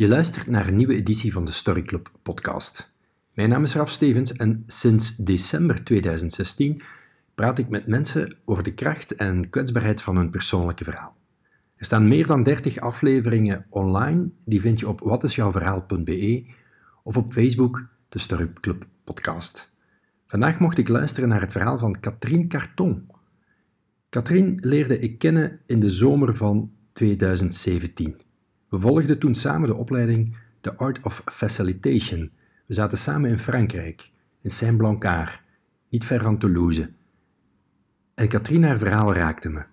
Je luistert naar een nieuwe editie van de Story Club podcast. Mijn naam is Raf Stevens en sinds december 2016 praat ik met mensen over de kracht en kwetsbaarheid van hun persoonlijke verhaal. Er staan meer dan 30 afleveringen online, die vind je op watisjouwverhaal.be of op Facebook, de Story Club podcast. Vandaag mocht ik luisteren naar het verhaal van Katrien Carton. Katrien leerde ik kennen in de zomer van 2017. We volgden toen samen de opleiding The Art of Facilitation. We zaten samen in Frankrijk, in Saint-Blancard, niet ver van Toulouse. En Katrien haar verhaal raakte me.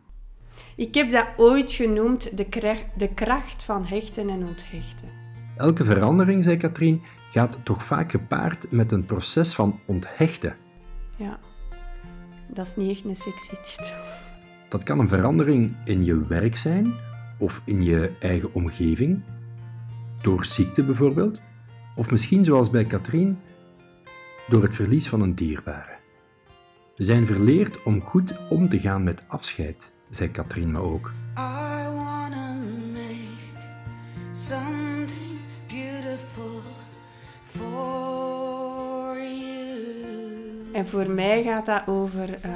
Ik heb dat ooit genoemd de, de kracht van hechten en onthechten. Elke verandering, zei Katrien, gaat toch vaak gepaard met een proces van onthechten. Ja, dat is niet echt een sexy titel. Dat kan een verandering in je werk zijn, of in je eigen omgeving, door ziekte bijvoorbeeld, of misschien zoals bij Katrien, door het verlies van een dierbare. We zijn verleerd om goed om te gaan met afscheid, zei Katrien me ook. En voor mij gaat dat over uh,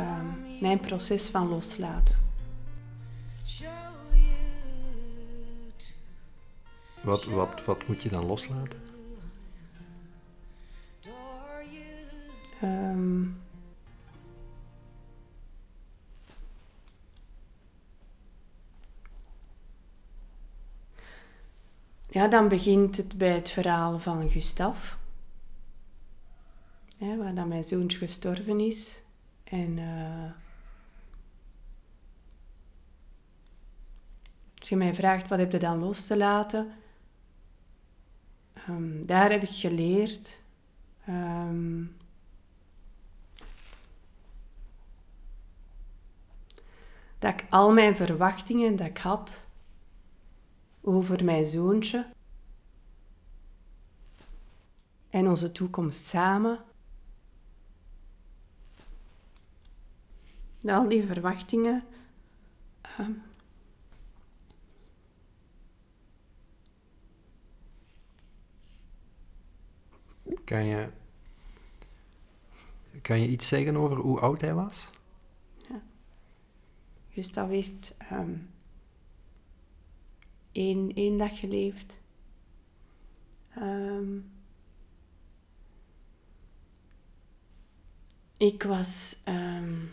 mijn proces van loslaten. Wat, wat, wat moet je dan loslaten? Um, ja, dan begint het bij het verhaal van Gustav. Hè, waar dan mijn zoontje gestorven is. En uh, als je mij vraagt wat heb je dan los te laten, Um, daar heb ik geleerd um, dat ik al mijn verwachtingen dat ik had over mijn zoontje en onze toekomst samen, al die verwachtingen um, Kan je, kan je iets zeggen over hoe oud hij was? Ja. Gustav heeft um, één, één dag geleefd. Um, ik was um,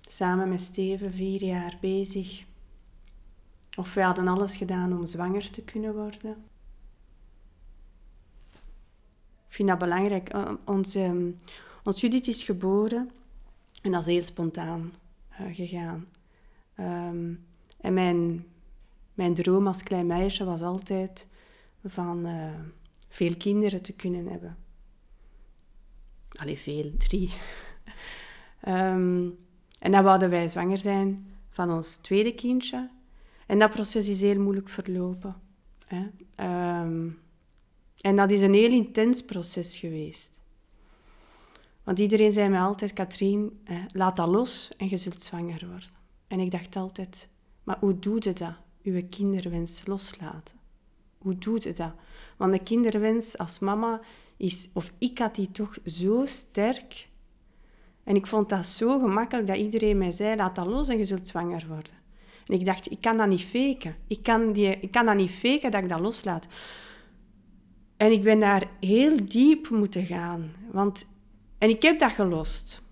samen met Steven vier jaar bezig. Of we hadden alles gedaan om zwanger te kunnen worden. Ik vind dat belangrijk. Eh, ons, um, ons Judith is geboren en dat is heel spontaan uh, gegaan. Um, en mijn, mijn droom als klein meisje was altijd van uh, veel kinderen te kunnen hebben. Allee, veel, drie. um, en dan wouden wij zwanger zijn van ons tweede kindje. En dat proces is heel moeilijk verlopen. Hè. En dat is een heel intens proces geweest. Want iedereen zei mij altijd, Katrien, laat dat los en je zult zwanger worden. En ik dacht altijd, maar hoe doe je dat? Uw kinderwens loslaten. Hoe doe je dat? Want de kinderwens als mama is, of ik had die toch zo sterk. En ik vond dat zo gemakkelijk dat iedereen mij zei, laat dat los en je zult zwanger worden. En ik dacht, ik kan dat niet faken. Ik kan, die, ik kan dat niet faken dat ik dat loslaat. En ik ben daar heel diep moeten gaan. Want, en ik heb dat gelost.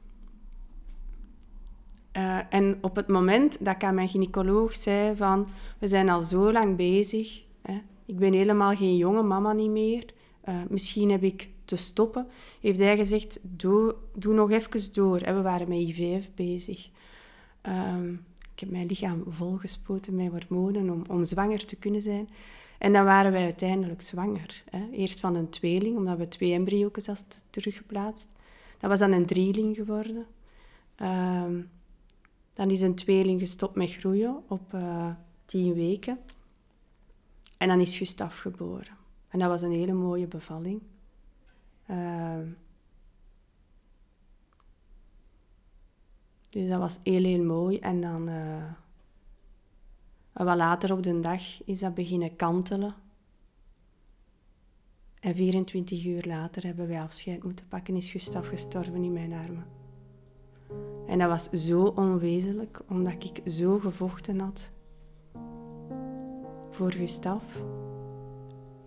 Uh, en op het moment dat ik aan mijn gynaecoloog zei van... We zijn al zo lang bezig. Hè, ik ben helemaal geen jonge mama niet meer. Uh, misschien heb ik te stoppen. Heeft hij gezegd, doe, doe nog even door. En we waren met IVF bezig. Um, ik heb mijn lichaam volgespoten met hormonen om, om zwanger te kunnen zijn. En dan waren wij uiteindelijk zwanger. Hè. Eerst van een tweeling, omdat we twee embryo's hadden teruggeplaatst. Dat was dan een drieling geworden. Uh, dan is een tweeling gestopt met groeien op uh, tien weken. En dan is Gustav geboren. En dat was een hele mooie bevalling. Uh, dus dat was heel, heel mooi. En dan... En wat later op de dag is dat beginnen kantelen. En 24 uur later hebben wij afscheid moeten pakken, is Gustav gestorven in mijn armen. En dat was zo onwezenlijk, omdat ik zo gevochten had voor Gustav.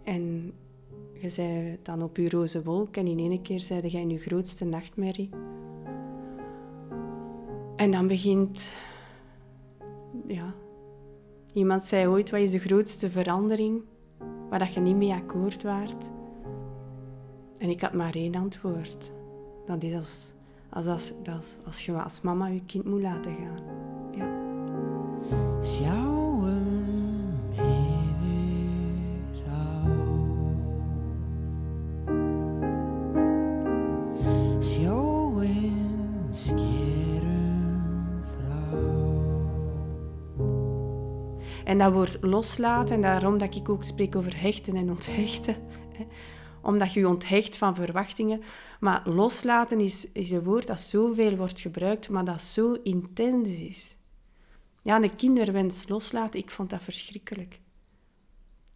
En je zei dan op je roze wolk en in één keer zeide jij je grootste nachtmerrie. En dan begint... Ja... Iemand zei ooit, wat is de grootste verandering waar je niet mee akkoord waart? En ik had maar één antwoord. Dat is als, als, als, als, als je als mama je kind moet laten gaan. Ja. En dat woord loslaten, en daarom dat ik ook spreek over hechten en onthechten. Omdat je je onthecht van verwachtingen. Maar loslaten is, is een woord dat zoveel wordt gebruikt, maar dat zo intens is. Ja, de kinderwens loslaten, ik vond dat verschrikkelijk.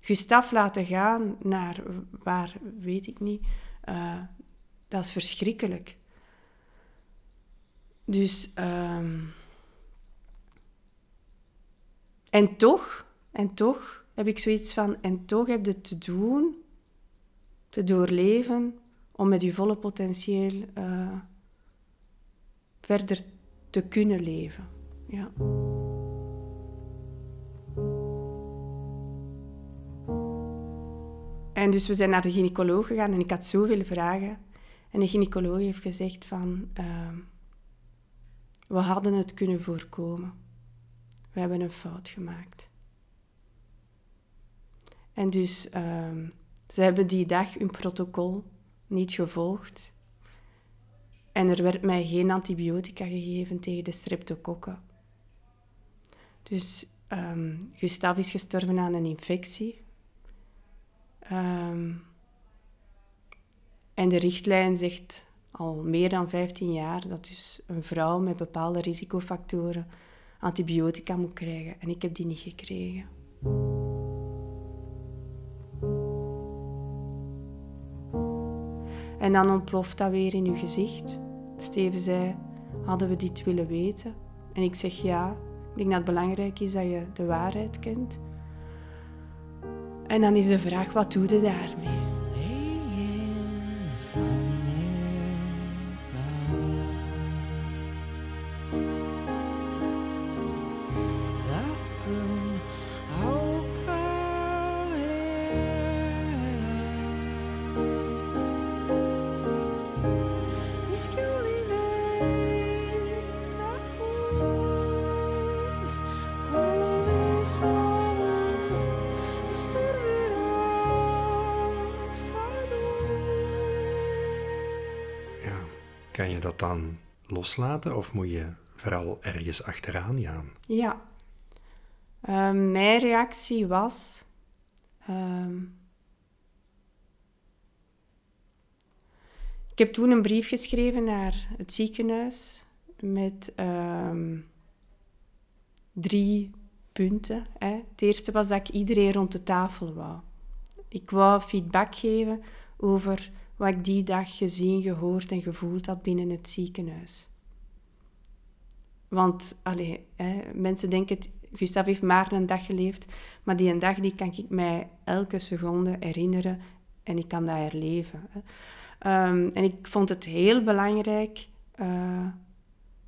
Gustaf laten gaan naar waar, weet ik niet. Uh, dat is verschrikkelijk. Dus... Uh, en toch, en toch heb ik zoiets van, en toch heb je te doen, te doorleven, om met je volle potentieel uh, verder te kunnen leven. Ja. En dus we zijn naar de gynaecoloog gegaan en ik had zoveel vragen. En de gynaecoloog heeft gezegd van, uh, we hadden het kunnen voorkomen we hebben een fout gemaakt. En dus uh, ze hebben die dag hun protocol niet gevolgd. En er werd mij geen antibiotica gegeven tegen de streptokokken. Dus um, Gustav is gestorven aan een infectie. Um, en de richtlijn zegt al meer dan 15 jaar dat dus een vrouw met bepaalde risicofactoren antibiotica moet krijgen. En ik heb die niet gekregen. En dan ontploft dat weer in uw gezicht. Steven zei, hadden we dit willen weten? En ik zeg ja. Ik denk dat het belangrijk is dat je de waarheid kent. En dan is de vraag, wat doe je daarmee? Kan je dat dan loslaten of moet je vooral ergens achteraan gaan? Ja. Ehm, mijn reactie was... Ehm, ik heb toen een brief geschreven naar het ziekenhuis met ehm, drie punten. Hè. Het eerste was dat ik iedereen rond de tafel wou. Ik wou feedback geven over wat ik die dag gezien, gehoord en gevoeld had binnen het ziekenhuis. Want allee, hè, mensen denken, Gustav heeft maar een dag geleefd, maar die een dag die kan ik mij elke seconde herinneren en ik kan dat herleven. Hè. Um, en ik vond het heel belangrijk uh,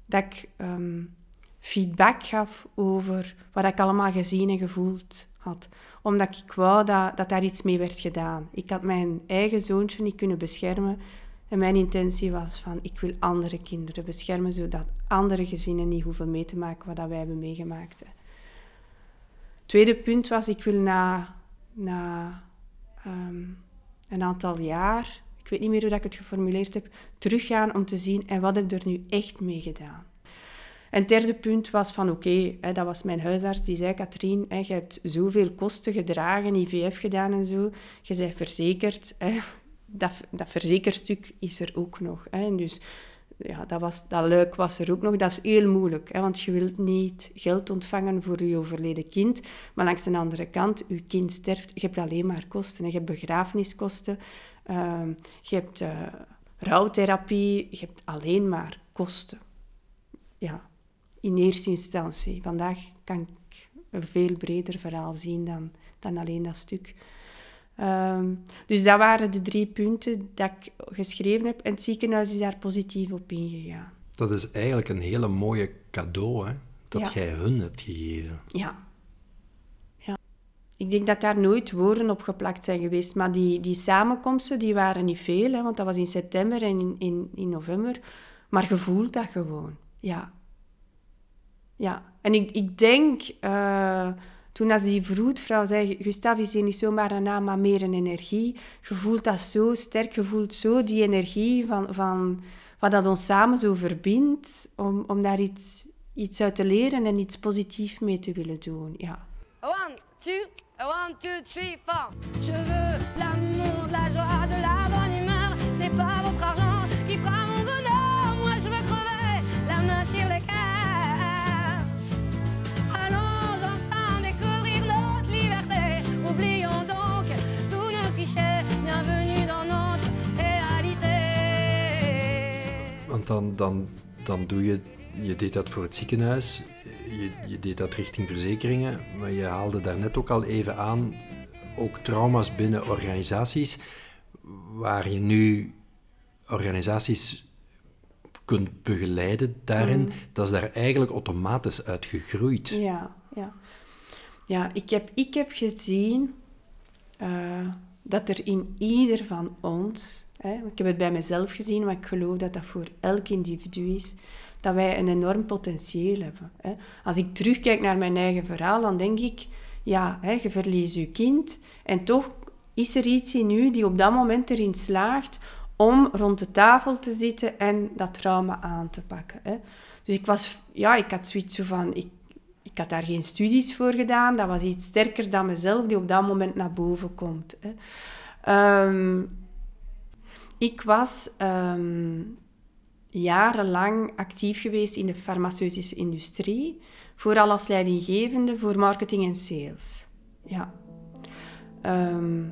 dat ik um, feedback gaf over wat ik allemaal gezien en gevoeld had. Omdat ik wou dat, dat daar iets mee werd gedaan. Ik had mijn eigen zoontje niet kunnen beschermen. En mijn intentie was van, ik wil andere kinderen beschermen, zodat andere gezinnen niet hoeven mee te maken wat wij hebben meegemaakt. Tweede punt was, ik wil na, na um, een aantal jaar, ik weet niet meer hoe dat ik het geformuleerd heb, teruggaan om te zien, en wat heb ik er nu echt mee gedaan? En het derde punt was van oké, dat was mijn huisarts, die zei, Katrien, hè, je hebt zoveel kosten gedragen, IVF gedaan en zo, je bent verzekerd, hè, dat, dat verzekerstuk is er ook nog. Hè, dus ja, dat, was, dat luik was er ook nog. Dat is heel moeilijk, hè, want je wilt niet geld ontvangen voor je overleden kind. Maar langs de andere kant, je kind sterft, je hebt alleen maar kosten. Je hebt begrafeniskosten, uh, je hebt uh, rouwtherapie, je hebt alleen maar kosten. Ja, in eerste instantie. Vandaag kan ik een veel breder verhaal zien dan, dan alleen dat stuk. Um, dus dat waren de drie punten dat ik geschreven heb. En het ziekenhuis is daar positief op ingegaan. Dat is eigenlijk een hele mooie cadeau, hè? Dat jij hun hebt gegeven. Ja. ja. Ik denk dat daar nooit woorden op geplakt zijn geweest. Maar die, die samenkomsten die waren niet veel, hè, want dat was in september en in, in, in november. Maar je voelt dat gewoon. Ja. Ja. En ik, ik denk... Uh, toen als die vroedvrouw zei, Gustav is hier niet zomaar een naam, maar meer een energie. Je voelt dat zo sterk, je voelt zo die energie van, van wat dat ons samen zo verbindt, om, om daar iets, iets uit te leren en iets positiefs mee te willen doen. Ja. One, two, one, two, three, four. Je veux l'amour, de la joie, dan, dan, dan doe je, je deed dat voor het ziekenhuis, je, je deed dat richting verzekeringen, maar je haalde daarnet ook al even aan, ook trauma's binnen organisaties, waar je nu organisaties kunt begeleiden daarin, mm. dat is daar eigenlijk automatisch uit gegroeid. Ja, ja. ja ik, heb, ik heb gezien uh, dat er in ieder van ons ik heb het bij mezelf gezien, maar ik geloof dat dat voor elk individu is. Dat wij een enorm potentieel hebben. Als ik terugkijk naar mijn eigen verhaal, dan denk ik... Ja, je verliest je kind. En toch is er iets in u die op dat moment erin slaagt om rond de tafel te zitten en dat trauma aan te pakken. Dus ik was, ja, ik had zoiets van, ik, ik had daar geen studies voor gedaan. Dat was iets sterker dan mezelf die op dat moment naar boven komt. Ehm, ik was ehm, jarenlang actief geweest in de farmaceutische industrie, vooral als leidinggevende voor marketing en sales. Ja. Ehm,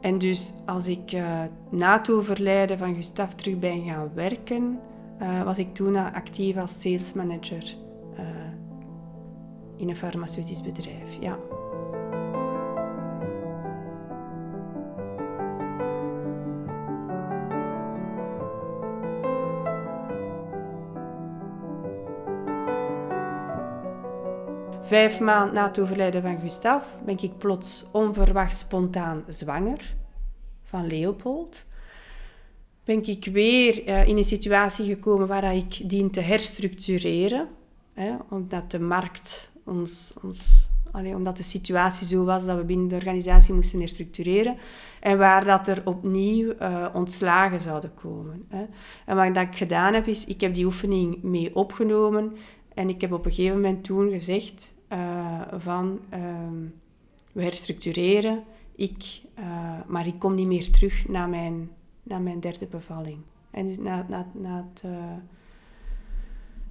en dus als ik uh, na het overlijden van Gustav terug ben gaan werken, uh, was ik toen actief als salesmanager uh, in een farmaceutisch bedrijf. Ja. Vijf maanden na het overlijden van Gustav ben ik plots onverwacht spontaan zwanger van Leopold. Ben ik weer uh, in een situatie gekomen waar ik dien te herstructureren. Hè, omdat de markt ons, ons omdat de situatie zo was dat we binnen de organisatie moesten herstructureren. En waar dat er opnieuw uh, ontslagen zouden komen. Hè. En wat ik gedaan heb, is ik heb die oefening mee opgenomen. En ik heb op een gegeven moment toen gezegd, uh, van um, we herstructureren, ik, uh, maar ik kom niet meer terug naar mijn, naar mijn derde bevalling. En dus na, na, na, het, uh,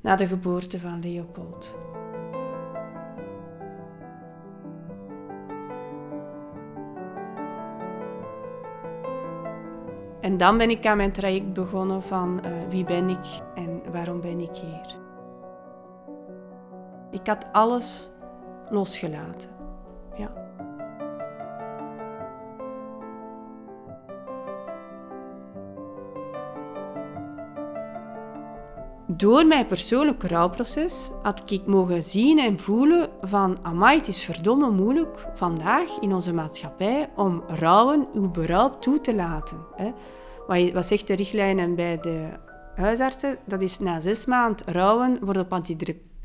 na de geboorte van Leopold. En dan ben ik aan mijn traject begonnen van wie ben ik en waarom ben ik hier. Ik had alles losgelaten. Ja. Door mijn persoonlijke rouwproces had ik mogen zien en voelen van amai, het is verdomme moeilijk vandaag in onze maatschappij om rouwen, uw berouw toe te laten. Wat, zegt de richtlijn bij de huisartsen? Dat is na zes maanden rouwen wordt op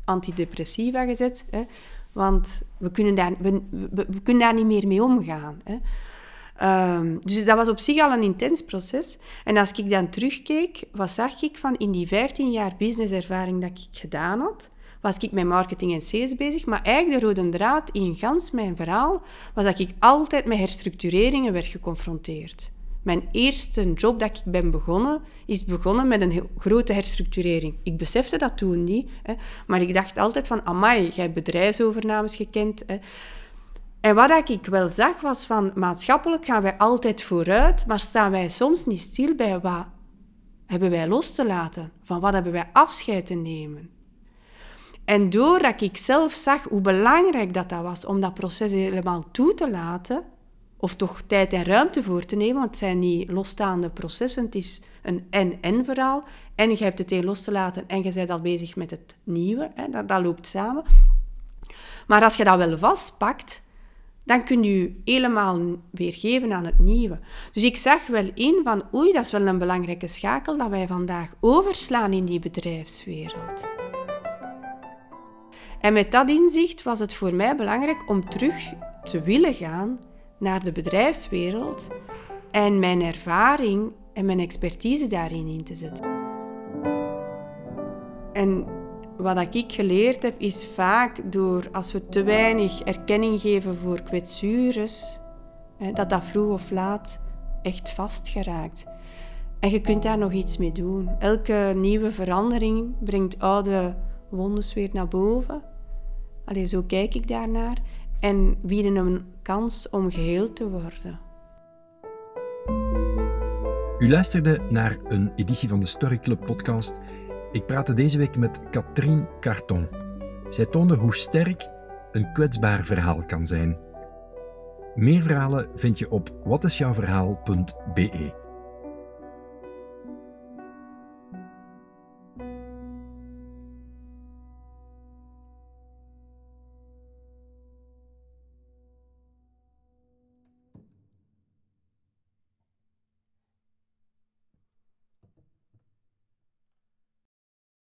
antidepressiva gezet. Hè, want we kunnen, daar, we, we, kunnen daar niet meer mee omgaan. Hè. Um, dus dat was op zich al een intens proces. En als ik dan terugkeek, wat zag ik van in die 15 jaar businesservaring dat ik gedaan had, was ik met marketing en sales bezig, maar eigenlijk de rode draad in gans mijn verhaal was dat ik altijd met herstructureringen werd geconfronteerd. Mijn eerste job dat ik ben begonnen, is begonnen met een grote herstructurering. Ik besefte dat toen niet, hè, maar ik dacht altijd van, amai, jij hebt bedrijfsovernames gekend. Hè. En wat ik wel zag was van, maatschappelijk gaan wij altijd vooruit, maar staan wij soms niet stil bij wat hebben wij los te laten, van wat hebben wij afscheid te nemen. En doordat ik zelf zag hoe belangrijk dat, dat was om dat proces helemaal toe te laten, of toch tijd en ruimte voor te nemen, want het zijn niet losstaande processen, het is een en-en verhaal. En je hebt het een los te laten en je bent al bezig met het nieuwe, hè, dat, dat loopt samen. Maar als je dat wel vastpakt, dan kun je helemaal weer geven aan het nieuwe. Dus ik zag wel in van, oei, dat is wel een belangrijke schakel dat wij vandaag overslaan in die bedrijfswereld. En met dat inzicht was het voor mij belangrijk om terug te willen gaan naar de bedrijfswereld en mijn ervaring en mijn expertise daarin in te zetten. En wat ik geleerd heb, is vaak door als we te weinig erkenning geven voor kwetsures, dat dat vroeg of laat echt vastgeraakt. En je kunt daar nog iets mee doen. Elke nieuwe verandering brengt oude wondes weer naar boven. Allee, zo kijk ik daarnaar. En bieden een kans om geheel te worden. U luisterde naar een editie van de Story Club podcast. Ik praatte deze week met Katrien Carton. Zij toonde hoe sterk een kwetsbaar verhaal kan zijn. Meer verhalen vind je op watisjouwverhaal.be.